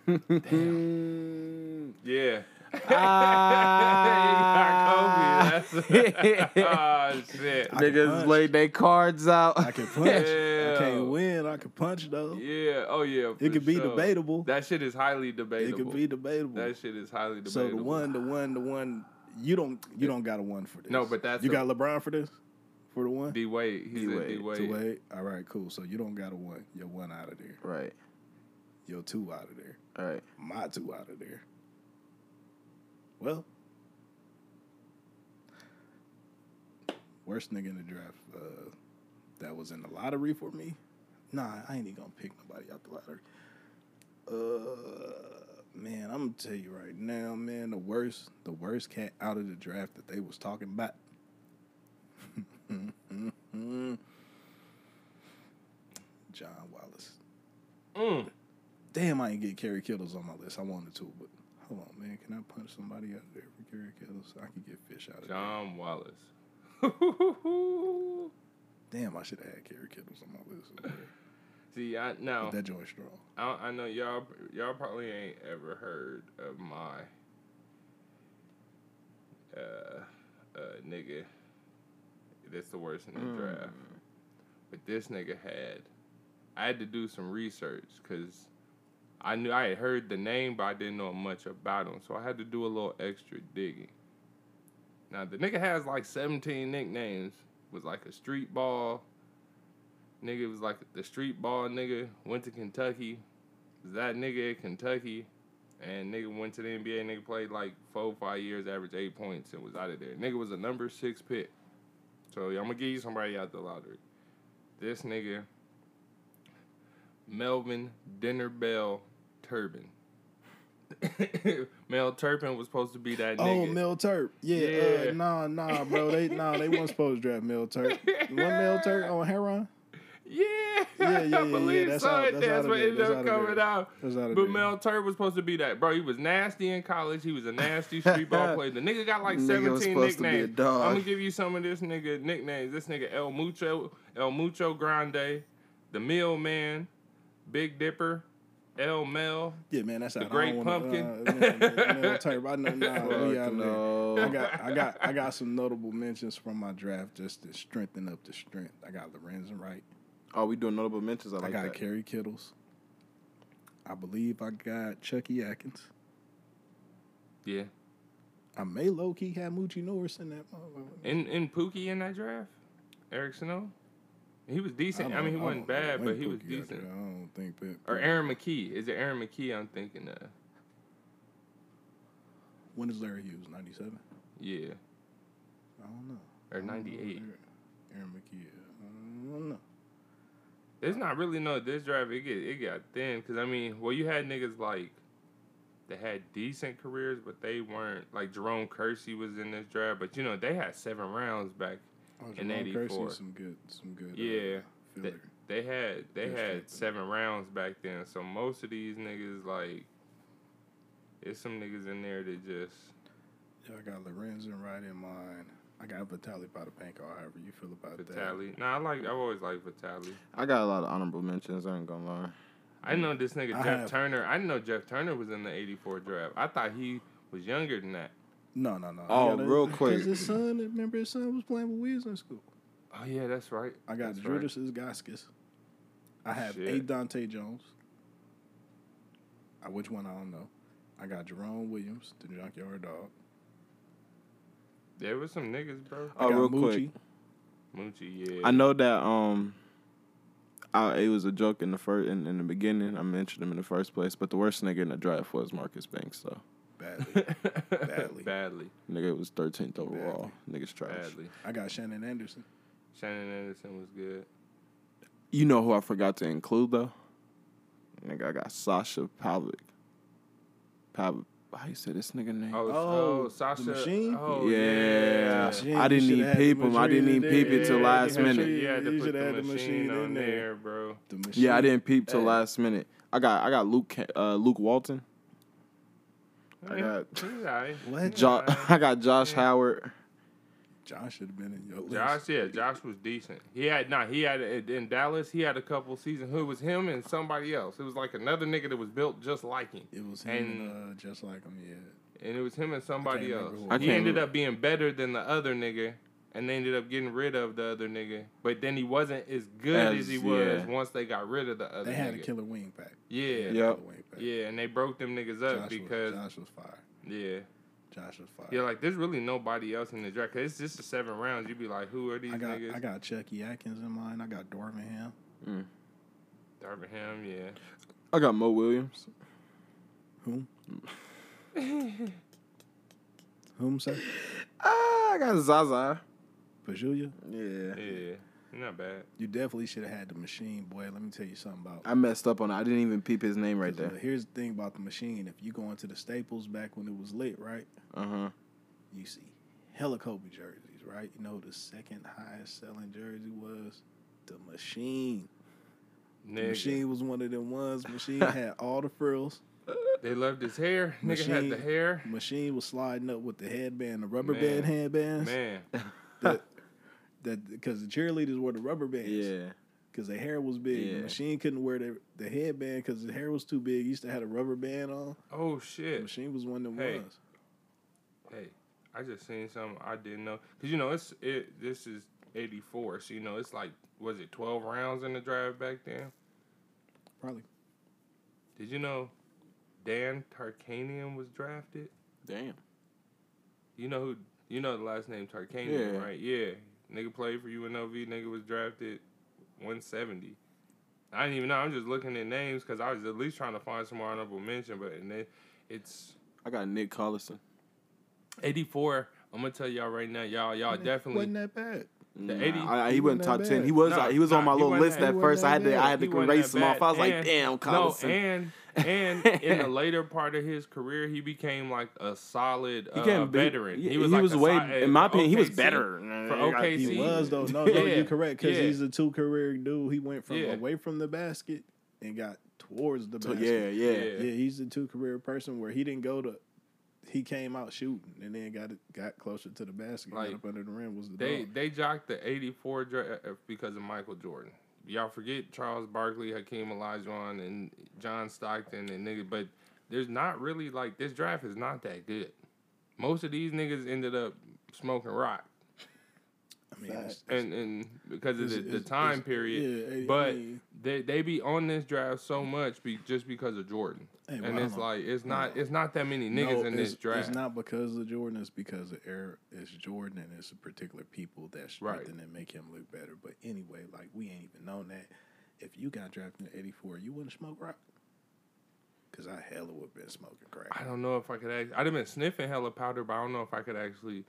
Damn. Yeah. Ah. Kobe. That's, oh shit. I Niggas laid their cards out. I can punch. I Yeah. can't win. I can punch though. Yeah. Oh yeah. It could be sure. debatable. That shit is highly debatable. It debatable. could be debatable. That shit is highly debatable. so the one, the one, the one. You don't. You don't got a one for this. No, but that's you a- got LeBron for this. For the one. D Wade. He said D-Wade. D To Wade. Wade. All right, cool. So you don't got a one. You're one out of there. Right. You're two out of there. All right. My two out of there. Well, worst nigga in the draft uh, that was in the lottery for me. Nah, I ain't even gonna pick nobody out the lottery. Uh, man, I'm gonna tell you right now, man, the worst, the worst cat out of the draft that they was talking about. John Wallace. Mm. Damn, I ain't get Kerry Kittles on my list. I wanted to, but hold on, man. Can I punch somebody out there for Kerry Kittles? I can get fish out of John Wallace. Damn, I should have had Kerry Kittles on my list. See, I now But that joint strong. I, I know y'all y'all probably ain't ever heard of my uh uh nigga. That's the worst in the mm. draft. But this nigga had I had to do some research because I knew I had heard the name, but I didn't know much about him. So I had to do a little extra digging. Now the nigga has like 17 nicknames. Was like a street ball. Nigga was like the street ball nigga. Went to Kentucky. Was that nigga at Kentucky. And nigga went to the NBA. Nigga played like four, five years, averaged eight points, and was out of there. Nigga was a number six pick. So I'm gonna give you somebody out the lottery. This nigga, Melvin Dinner Bell Turpin. Mel Turpin was supposed to be that Oh, nigga. Mel Turp. Yeah, Yeah. Uh, nah, nah, bro. They nah, they weren't supposed to draft Mel Turp. One Mel Turp on Heron. Yeah, Yeah, yeah, I believe yeah, that's so. That's, that's what ended up coming out. But. Mel Turp was supposed to be that, bro. He was nasty in college. He was a nasty street ball player. The nigga got like Nigga was 17 to be a nicknames. I'm gonna give you some of this nigga nicknames. This nigga El Mucho, El Mucho Grande, the Millman, Big Dipper, El Mel. Yeah, man, that's The. Great wanna, Pumpkin. Uh, Mel, Mel Turp. I know, nah, we Fuck out there. I got, I got, I got some notable mentions from my draft just to strengthen up the strength. I got Lorenzen Wright. Oh, we doing notable mentions. I I like got that. Kerry Kittles. I believe I got Chucky Atkins. Yeah, I may low key have Moochie Norris in that. motherfucker. in in Pookie in that draft, Eric Snow. He was decent. I, don't- mean, he I wasn't bad, but he was Pookie got decent. I don't think that. Or Aaron McKie. Is it Aaron McKie I'm thinking of? When is Larry Hughes? Ninety seven. Yeah. I don't know. Or 98. Aaron McKie. I don't know. There's not really no this drive. It get it got thin because I mean, well, you had niggas like that had decent careers, but they weren't like Jerome Kersey was in this draft, but you know they had seven rounds back. Oh, In Jerome 84. some good, some good. Yeah. uh, They, they had they had seven rounds back then, so most of these niggas like, there's some niggas in there that just Yeah, I got Lorenzen Wright in mine. I got Vitali Potapenko, or however you feel about that. Vitali. Nah, I like I've always liked Vitali. I got a lot of honorable mentions. I ain't gonna lie. I know this nigga I Jeff have- Turner. I didn't know Jeff Turner was in the '84 draft. I thought he was younger than that. No, no, no. I Oh, gotta- real quick. Because his son, remember his son was playing with Wiz in school. Oh yeah, that's right. I got That's right. Judas Gaskis. I have Shit. a Dante Jones. Uh, which one I don't know. I got Jerome Williams, the Junkyard Dog. There was some niggas, bro. Oh, real Moochie. quick. Moochie, yeah. I know that um, I, it was a joke in the first in, in the beginning. I mentioned him in the first place, but the worst nigga in the draft was Marcus Banks. So Badly. Badly. Badly. nigga was 13th overall. Niggas trash. Badly. I got Shandon Anderson. Shandon Anderson was good. You know who I forgot to include though? Nigga, I got Sasha Pavlik. Pav, how you say this nigga name? Oh, Oh, oh, the Sasha. machine? Oh, yeah, yeah. Machine, I didn't even peep him. I didn't even peep it there. till Yeah, last you minute. You had to You put shoulda the had the machine machine on in there, there. bro. The machine. Yeah, I didn't peep till Hey. last minute. I got I got Luke uh, Luke Walton. I got he's. What? Jo- I got Josh Howard. John should have been in your list. Josh, yeah, Josh was decent. He had nah, he had in Dallas. He had a couple seasons. Who was him and somebody else? It was like another nigga that was built just like him, It was him And- and, uh, just like him, yeah. and it was him and somebody remember else. who it I He ended up being better than the other nigga, and they ended up getting rid of the other nigga. But then he wasn't as good as, As- he was yeah. once they got rid of the other. Nigga. They had a nigga. killer wing pack. Yeah, Yep. Wing pack. yeah, and they broke them niggas up Josh because was, Josh was fire. yeah, Josh was fire. Yeah, like there's really nobody else in the draft. 'cause it's just the seven rounds. You'd be like, who are these I got niggas? I got Chucky Atkins in mind. I got Dormingham. Darvingham, yeah. I got Mo Williams. Whom? Whom say? Ah, I got Zaza. Pachulia? Yeah. Yeah, not bad. You definitely should have had the machine, boy. Let me tell you something about. I messed up on it. I didn't even peep his name right Because, there. uh, Here's the thing about the machine. If you go into the Staples back when it was lit, right? Uh huh. You see hella Kobe jerseys, right? You know the second highest selling jersey was? The machine. The machine was one of them ones. Machine had all the frills. They loved his hair. Nigga had the hair. Machine was sliding up with the headband, the rubber Man. band headbands. Man, That that because the cheerleaders wore the rubber bands. Yeah. Because their hair was big. Yeah. The machine couldn't wear the, the headband because the hair was too big. He used to have a rubber band on. oh The shit. machine was one of them Hey. ones. Hey, I just seen something I didn't know. Cause you know it's it. This is '84, so you know it's like was it 12 rounds in the drive back then? Probably. Did you know Dan Tarkanian was drafted? Damn. You know who? You know the last name Tarkanian, Yeah. right? Yeah, nigga played for UNLV. Nigga was drafted 170. I didn't even know. I'm just looking at names because I was at least trying to find some honorable mention, but and then it's I got Nick Collison. 84. I'm gonna tell y'all right now, y'all y'all definitely Wasn't that bad. The 80 I, I- he, he wasn't wasn't top that ten. He was. Nah, he was on my little list that- at first. I had wasn't to. that I had He to erase him off. I was bad. like, And- damn, No, Collison. and and in the later part of his career, he became like a solid He uh, can't be- veteran. He, He was he like was a way. si- in my opinion, he was OKC. Better for OKC. He was though. No, no, you're correct because Yeah. he's a two career dude. He went from Yeah. away from the basket and got towards the basket. yeah, yeah, Yeah. yeah. He's a two career person where he didn't go to. He came out shooting and then got got closer to the basket. Like, got up under the rim was the They dog. they jocked the '84 draft uh, uh, because of Michael Jordan. Y'all forget Charles Barkley, Hakeem Olajuwon, and John Stockton and niggas, but there's not really like this draft is not that good. Most of these niggas ended up smoking rock. I mean, it's, and and because of the, It's- the time it's- period. yeah, I but mean- they they be on this draft so much be, just because of Jordan, Hey, and it's like it's not it's not that many niggas no, in this draft. It's not because of Jordan. It's because of Air. It's Jordan and it's a particular people that Right. strengthen and make him look better. But anyway, like we ain't even known that. If you got drafted in '84, you wouldn't smoke rock. Cause I hella would have been smoking crack. I don't know if I could. Act, I'd have been sniffing hella powder, but I don't know if I could actually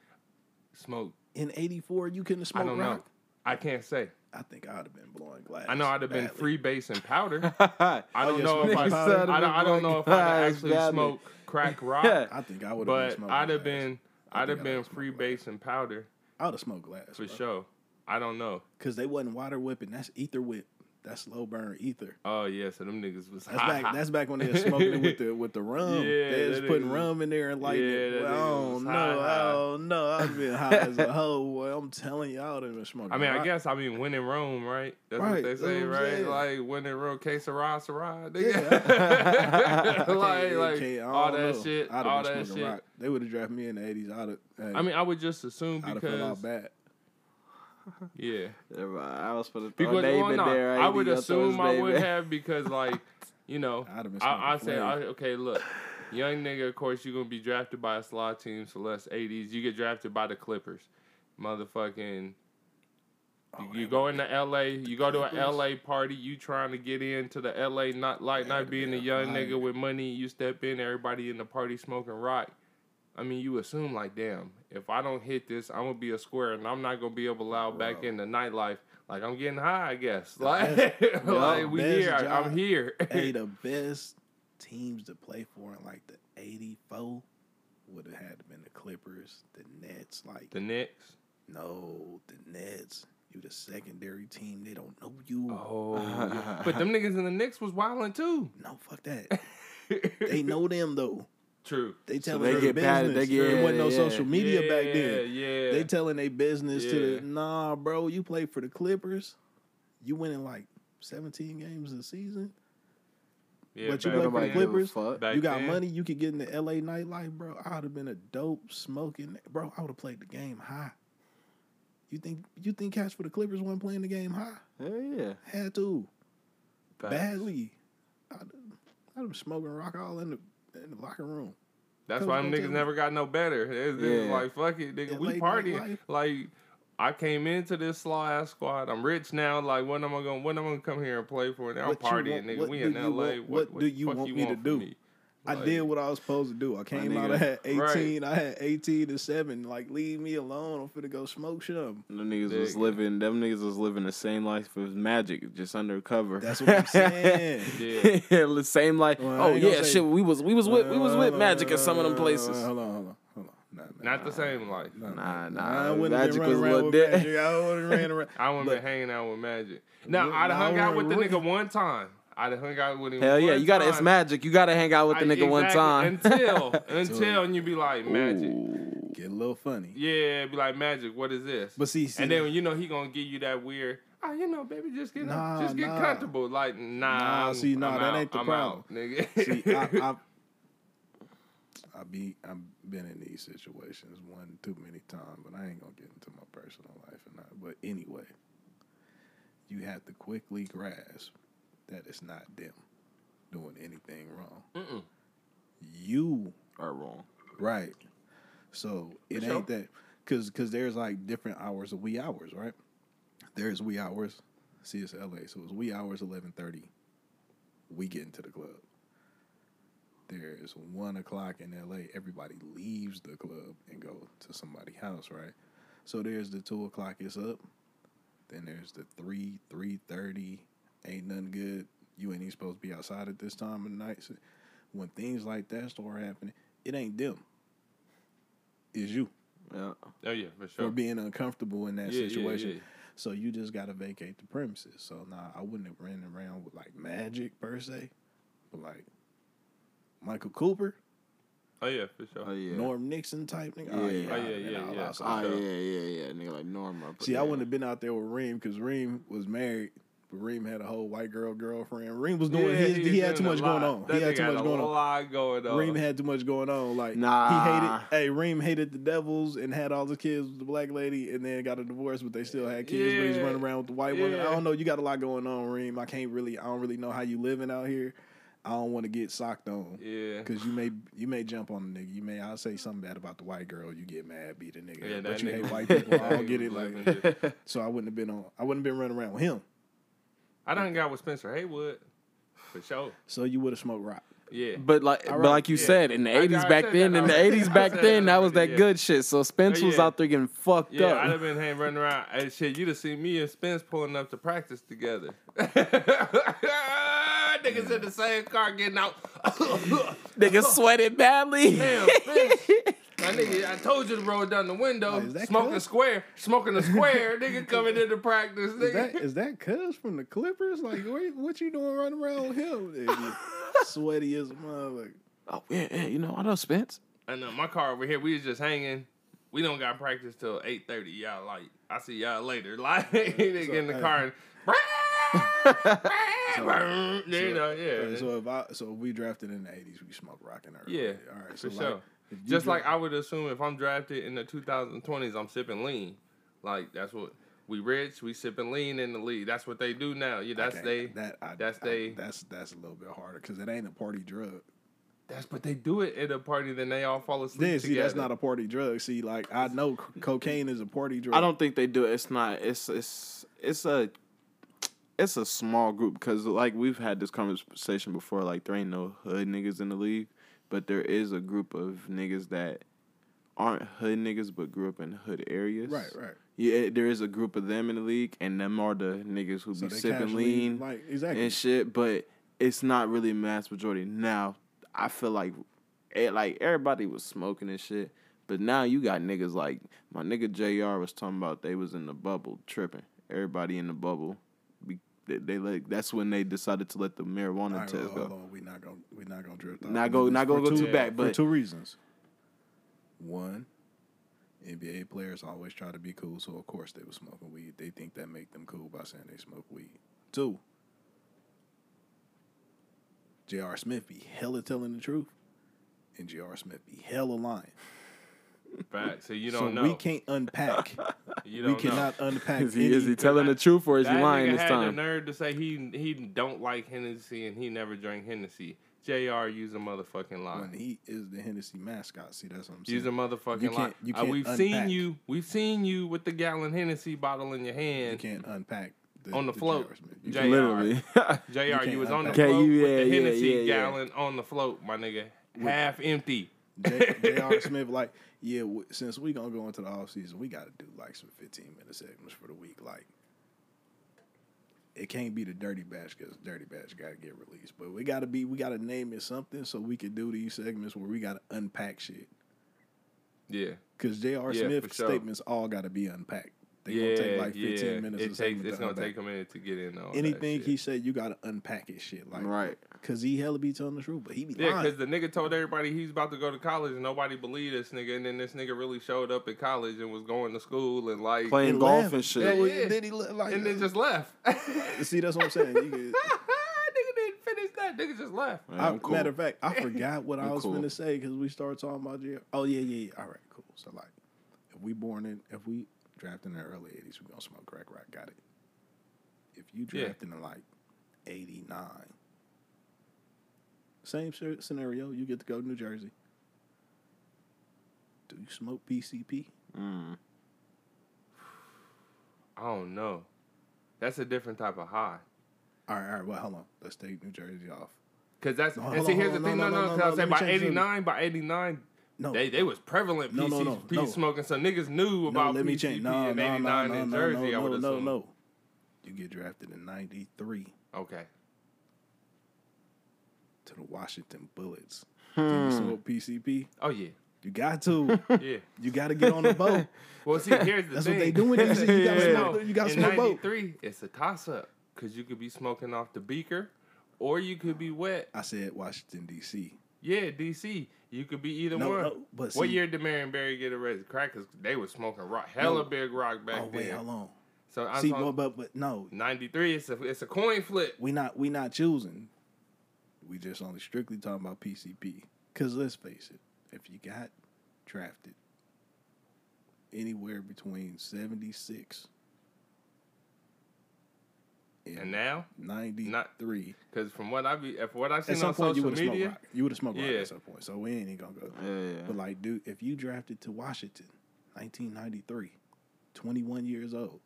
smoke. In '84, you couldn't smoke I don't rock. know. I can't say. I think I'd have been blowing glass. I know I'd have been badly. free base and powder. I I Oh, don't yeah, know if smoking I. powder. I don't, I don't know if I'd actually Badly. smoke crack rock, I think I would have been but smoking I'd have glass. been. I I'd have been free smoked base and powder I would have smoked glass for bro. sure. I don't know. Cause they wasn't water whipping. That's ether whip. That's slow burn ether. Oh yeah, so them niggas was That's back. That's back when they were smoking it with the with the rum. Yeah, they was putting rum in there and lighting yeah, it. that Well, I nigga don't know. high, I high. don't know. I've been high as a hoe. Boy, I'm telling I would have been smoking. I mean, I rock. guess I mean when in Rome, right? That's Right, what they say, right? Like when in Rome, que sera, sera, Yeah. I like, like I all that know. shit, all that shit. rock. They would have drafted me in the '80s. I'd have. Hey, I mean, I would just assume I'd have because bad. Yeah, I was for the because throw well, David no, there. I would ain't he? throw his assume I would David. have because like you know, I'd I, I smoking say I, okay, look, young nigga, of course you're gonna be drafted by a slot team, so less '80s. You get drafted by the Clippers, motherfucking. Oh, you go into LA, you go to an LA party, you trying to get into the LA not like not That'd being a young fire. nigga with money, you step in, everybody in the party smoking rock. I mean, you assume like, damn, if I don't hit this, I'm gonna be a square, and I'm not gonna be able to allow back in the nightlife. Like I'm getting high, I guess. Like, best- like we here, job- I'm here. hey, the best teams to play for in like the '84 would have had been the Clippers, the Nets. Like the Knicks. no, the Nets. You the secondary team. They don't know you. Oh, but them niggas in the Knicks was wilding too. No, fuck that. they know them though. True. They telling they their get business. patted, they get- there wasn't no yeah, social media back then. Yeah. They telling their business to Yeah. the nah, bro. You play for the Clippers. You winning like 17 games a season. yeah, but you back play for the Nobody then- give Clippers? you got then, money. You could get in the LA nightlife, bro. I would have been a dope smoking, bro. I would have played the game high. You think you think Cash for the Clippers wasn't playing the game high? Hell yeah. Had to Facts. badly. I'd, I'd have smoking rock all in the in the locker room. That's why them niggas never got no better. It's, Yeah. like fuck it, nigga. That we late partying. Like I came into this slaw ass squad. I'm rich now. Like when am I gonna when am I gonna come here and play for? it? I'm partying, want- nigga. what we in you LA. want- what do you fuck want me to do? me? I did what I was supposed to do. I came out. I nigga. had Right. eighteen. I had eighteen to seven. Like leave me alone. I'm finna go smoke some. Them niggas There was living. Them niggas was living the same life as Magic, just undercover. That's what I'm saying. Yeah. the same life. Well, oh ain't gonna yeah, say- shit. We was we was with we was with Magic at some of them places. Hold on, hold on, hold on. Nah, nah, Not the same life. Nah, nah. nah. I wouldn't Magic was been a running little around with Magic. I wouldn't ran around. I wouldn't been hanging out with Magic. Now I'd have hung out with the nigga one time. I'd have hung out with him. Hell yeah, you gotta. It's. Magic. You gotta hang out with the I- nigga one time. exactly, until until and you be like Magic. Get a little funny. Yeah, be like Magic. What is this? But see, see and then when you know he gonna give you that weird. Oh, you know, baby, just get Nah, just get nah. comfortable. Like, nah, Nah, I'm- see, nah, I'm that out, ain't the I'm problem. out, nigga. See, I, I, I be, I've been in these situations one too many times, but I ain't gonna get into my personal life and that. But anyway, you have to quickly grasp that it's not them doing anything wrong. Mm-mm. You Are wrong. right. So it For sure. ain't that because because there's like different hours of wee hours, right? There's wee hours. See, it's LA, so it's wee hours eleven thirty. We get into the club. There's one o'clock in LA. Everybody leaves the club and go to somebody's house, right? So there's the two o'clock is up. Then there's the three three thirty. Ain't nothing good. You ain't even supposed to be outside at this time of the night. So when things like that start happening, it ain't them. It's you Yeah. oh yeah, for sure. for being uncomfortable in that Yeah, yeah, situation. yeah. So you just got to vacate the premises. So nah, I wouldn't have ran around with like magic per se, but like Michael Cooper, Oh yeah, for sure. Oh yeah. Norm Nixon type nigga. Oh, yeah. Oh, yeah, I'd have yeah, yeah. Oh sure. yeah, yeah, yeah. Nigga like Norma. See, I wouldn't have been out there with Reem because Reem was married. Reem had a whole white girl girlfriend. Reem was doing Yeah, his. He, had too much going on. That he had too much going a on. lot going on. Reem had too much going on. Like Nah. he hated. Hey, Reem hated the Devils and had all the kids with the black lady, and then got a divorce, but they still had kids. But he's running around with the white woman. I don't know. You got a lot going on, Reem. I can't really. I don't really know how you living out here. I don't want to get socked on. Yeah. Cause you may you may jump on the nigga. You may I'll say something bad about the white girl. You get mad, beat a nigga. Yeah, but you nigga- hate white people. I don't get it. Like so, I wouldn't have been on. I wouldn't have been running around with him. I done got with Spencer Haywood. For sure. So you would have smoked rock. Yeah. But like, All but like you yeah. said, in the I- I eighties back then, in the eighties back then, that that was that yeah. good shit. So Spence was out there getting fucked up. Yeah, I'd have been hanging running around. Hey, shit, you'd have seen me and Spence pulling up to practice together. Niggas in the same car getting out. Niggas sweated badly. Damn, Spence. My nigga, I told you to roll down the window, Wait, is that smoking cuz? square, smoking a square, nigga coming into practice, Is that nigga. is that Cuz from the Clippers? Like where, what you doing running around with him? Nigga, Sweaty as a motherfucker. Oh yeah, yeah, you know I know Spence. I know my car over here, we was just hanging. We don't got practice till eight thirty. Y'all like, I see y'all later. Like, they get in the hey. car and. you know, yeah. So if I so if we drafted in the eighties, we smoke rock and early. Yeah, All right. for So sure. like, if you Just dra- like I would assume if I'm drafted in the 2020s, I'm sipping lean. Like that's what we rich, we sipping lean in the league. That's what they do now. Yeah, that's Okay, they. that I, that's I- they- that's that's a little bit harder because it ain't a party drug. That's but they do it at a party. Then they all fall asleep Then see, together. that's not a party drug. See, like I know cocaine is a party drug. I don't think they do it. It's not. It's it's it's a it's a small group because like we've had this conversation before. Like there ain't no hood niggas in the league, but there is a group of niggas that aren't hood niggas but grew up in hood areas. Right, right. Yeah, there is a group of them in the league, and them are the niggas who So be sipping lean like exactly. and shit. But it's not really mass majority now. I feel like eh, like everybody was smoking and shit. But now you got niggas like my nigga J.R. was talking about they was in the bubble tripping. Everybody in the bubble. They, they like that's when they decided to let the marijuana right, test go. on. We not gonna we not gonna drift. off Not go not for gonna go two, too back, for but two reasons. One, NBA players always try to be cool, so of course they were smoking weed. They think that make them cool by saying they smoke weed. Two, J.R. Smith be hella telling the truth, and J.R. Smith be hella lying. Fact. So you don't know. we can't unpack. you we don't know. cannot unpack. is he, is he any- telling the truth or is he That lying nigga this had time? the nerve to say he he don't like Hennessy and he never drank Hennessy. J.R. Use a motherfucking lie. when he is the Hennessy mascot. See, that's what I'm saying. Use a motherfucking You lie. can't- you Uh, can't we've seen you. We've seen you with the gallon Hennessy bottle in your hand. you can't unpack the, on the float. J.R. Smith. You J- Literally. J.R. You can't was on the unpack. float Okay, you- with the yeah, Hennessy yeah, yeah. gallon on the float, my nigga, half empty. J- J.R. Smith, like, yeah, w- since we gonna go into the off season, we got to do like some 15 minute segments for the week. Like, it can't be the Dirty Batch because Dirty Batch got to get released. But we got to be, we got to name it something so we can do these segments where we got to unpack shit. Yeah. Because J.R. Yeah, Smith sure. statements all got to be unpacked. They yeah, gonna take like 15 yeah. minutes. It a takes, it's to gonna unpack. take a minute to get in on that Anything he said, you got to unpack his shit. Like, Right. Because he hella be telling the truth, but he be Yeah, lying. because the nigga told everybody he's about to go to college and nobody believed this nigga. And then this nigga really showed up at college and was going to school and like. Playing And golf left. and shit. Yeah, well, Yeah. Then he look like, And then uh, just left. see, that's what I'm saying. You could- didn't finish that. Nigga just left. Man, I, cool. Matter of fact, I forgot what I I'm was cool. going to say because we started talking about jail. Oh yeah, yeah, yeah. All right, cool. So like, if we born in, if we drafted in the early '80s, we're gonna smoke crack rock. Got it. If you Yeah. drafted in like '89, same scenario. You get to go to New Jersey. Do you smoke PCP? Mm. I don't know. That's a different type of high. All right, all right. Well, hold on. Let's take New Jersey off. Cause that's No, and see on, here's hold the thing. No, No, no, no. no, no, I let say me by change it. eighty nine, by eighty nine, No, they they was prevalent No, PC, no, no, P no. smoking. So niggas knew no. about Let me PCP change. No, in no, no, no, in no, Jersey. I no, would no, assume. no. You get drafted in '93. Okay. to the Washington Bullets. Do you hmm. smoke PCP? Oh yeah. You got to. Yeah. you got to get on the boat. Well, see, here's the That's thing. what they do in DC. You gotta Yeah. smoke- you gotta in smoke both. 93, it's a toss up because you could be smoking off the beaker, or you could be wet. I said Washington D.C. Yeah, DC. You could be either No, one. no, but what see- year did Marion Barry get arrested? Crackers, they was smoking rock, hella No. big rock back Oh wait, then. hold on. So I'm See, talking- but, but no, 93. It's a it's a coin flip. we not we not choosing. We just only strictly talking about PCP. Cause let's face it, if you got drafted anywhere between seventy six And now, ninety three. because from what I be, if what I At seen some on point, you social would have smoked media, rock. You would have smoked rock at some point. So we ain't even gonna go. Yeah, yeah. But like, dude, if you drafted to Washington, 1993, 21 years old,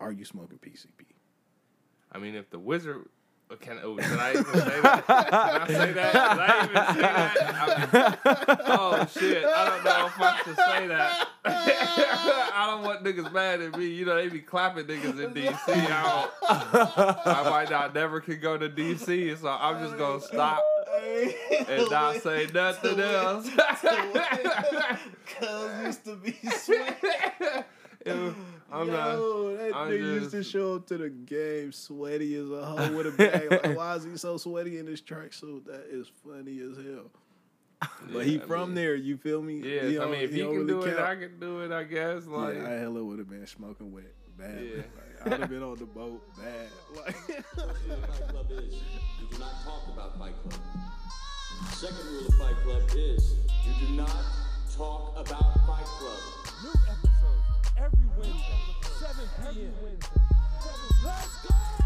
are you smoking PCP? I mean, if the wizard. Can, oh, can I even say that? Can I say that? Can I even say that? I mean, oh shit! I don't know if I should say that. I don't want niggas mad at me. You know they be clapping niggas in DC. I don't. I might not never can go to DC, so I'm just gonna stop and not say nothing else. Cuz used to be sweaty. I'm not. Yo, that I'm nigga used to show up to the game sweaty as a hoe with a bag. Like, why is he so sweaty in this tracksuit? That is funny as hell. But he Yeah, I from mean- there, you feel me? Yes, He I don't- mean, if he, don't can really do it. I can do it. I guess. Like, yeah, I hella would have been smoking wet bad. Yeah. Like, I'd have been on the boat bad. Like, Fight Club is you do not talk about Fight Club. Second rule of Fight Club is you do not talk about Fight Club every Wednesday, 7 p.m. Let's go!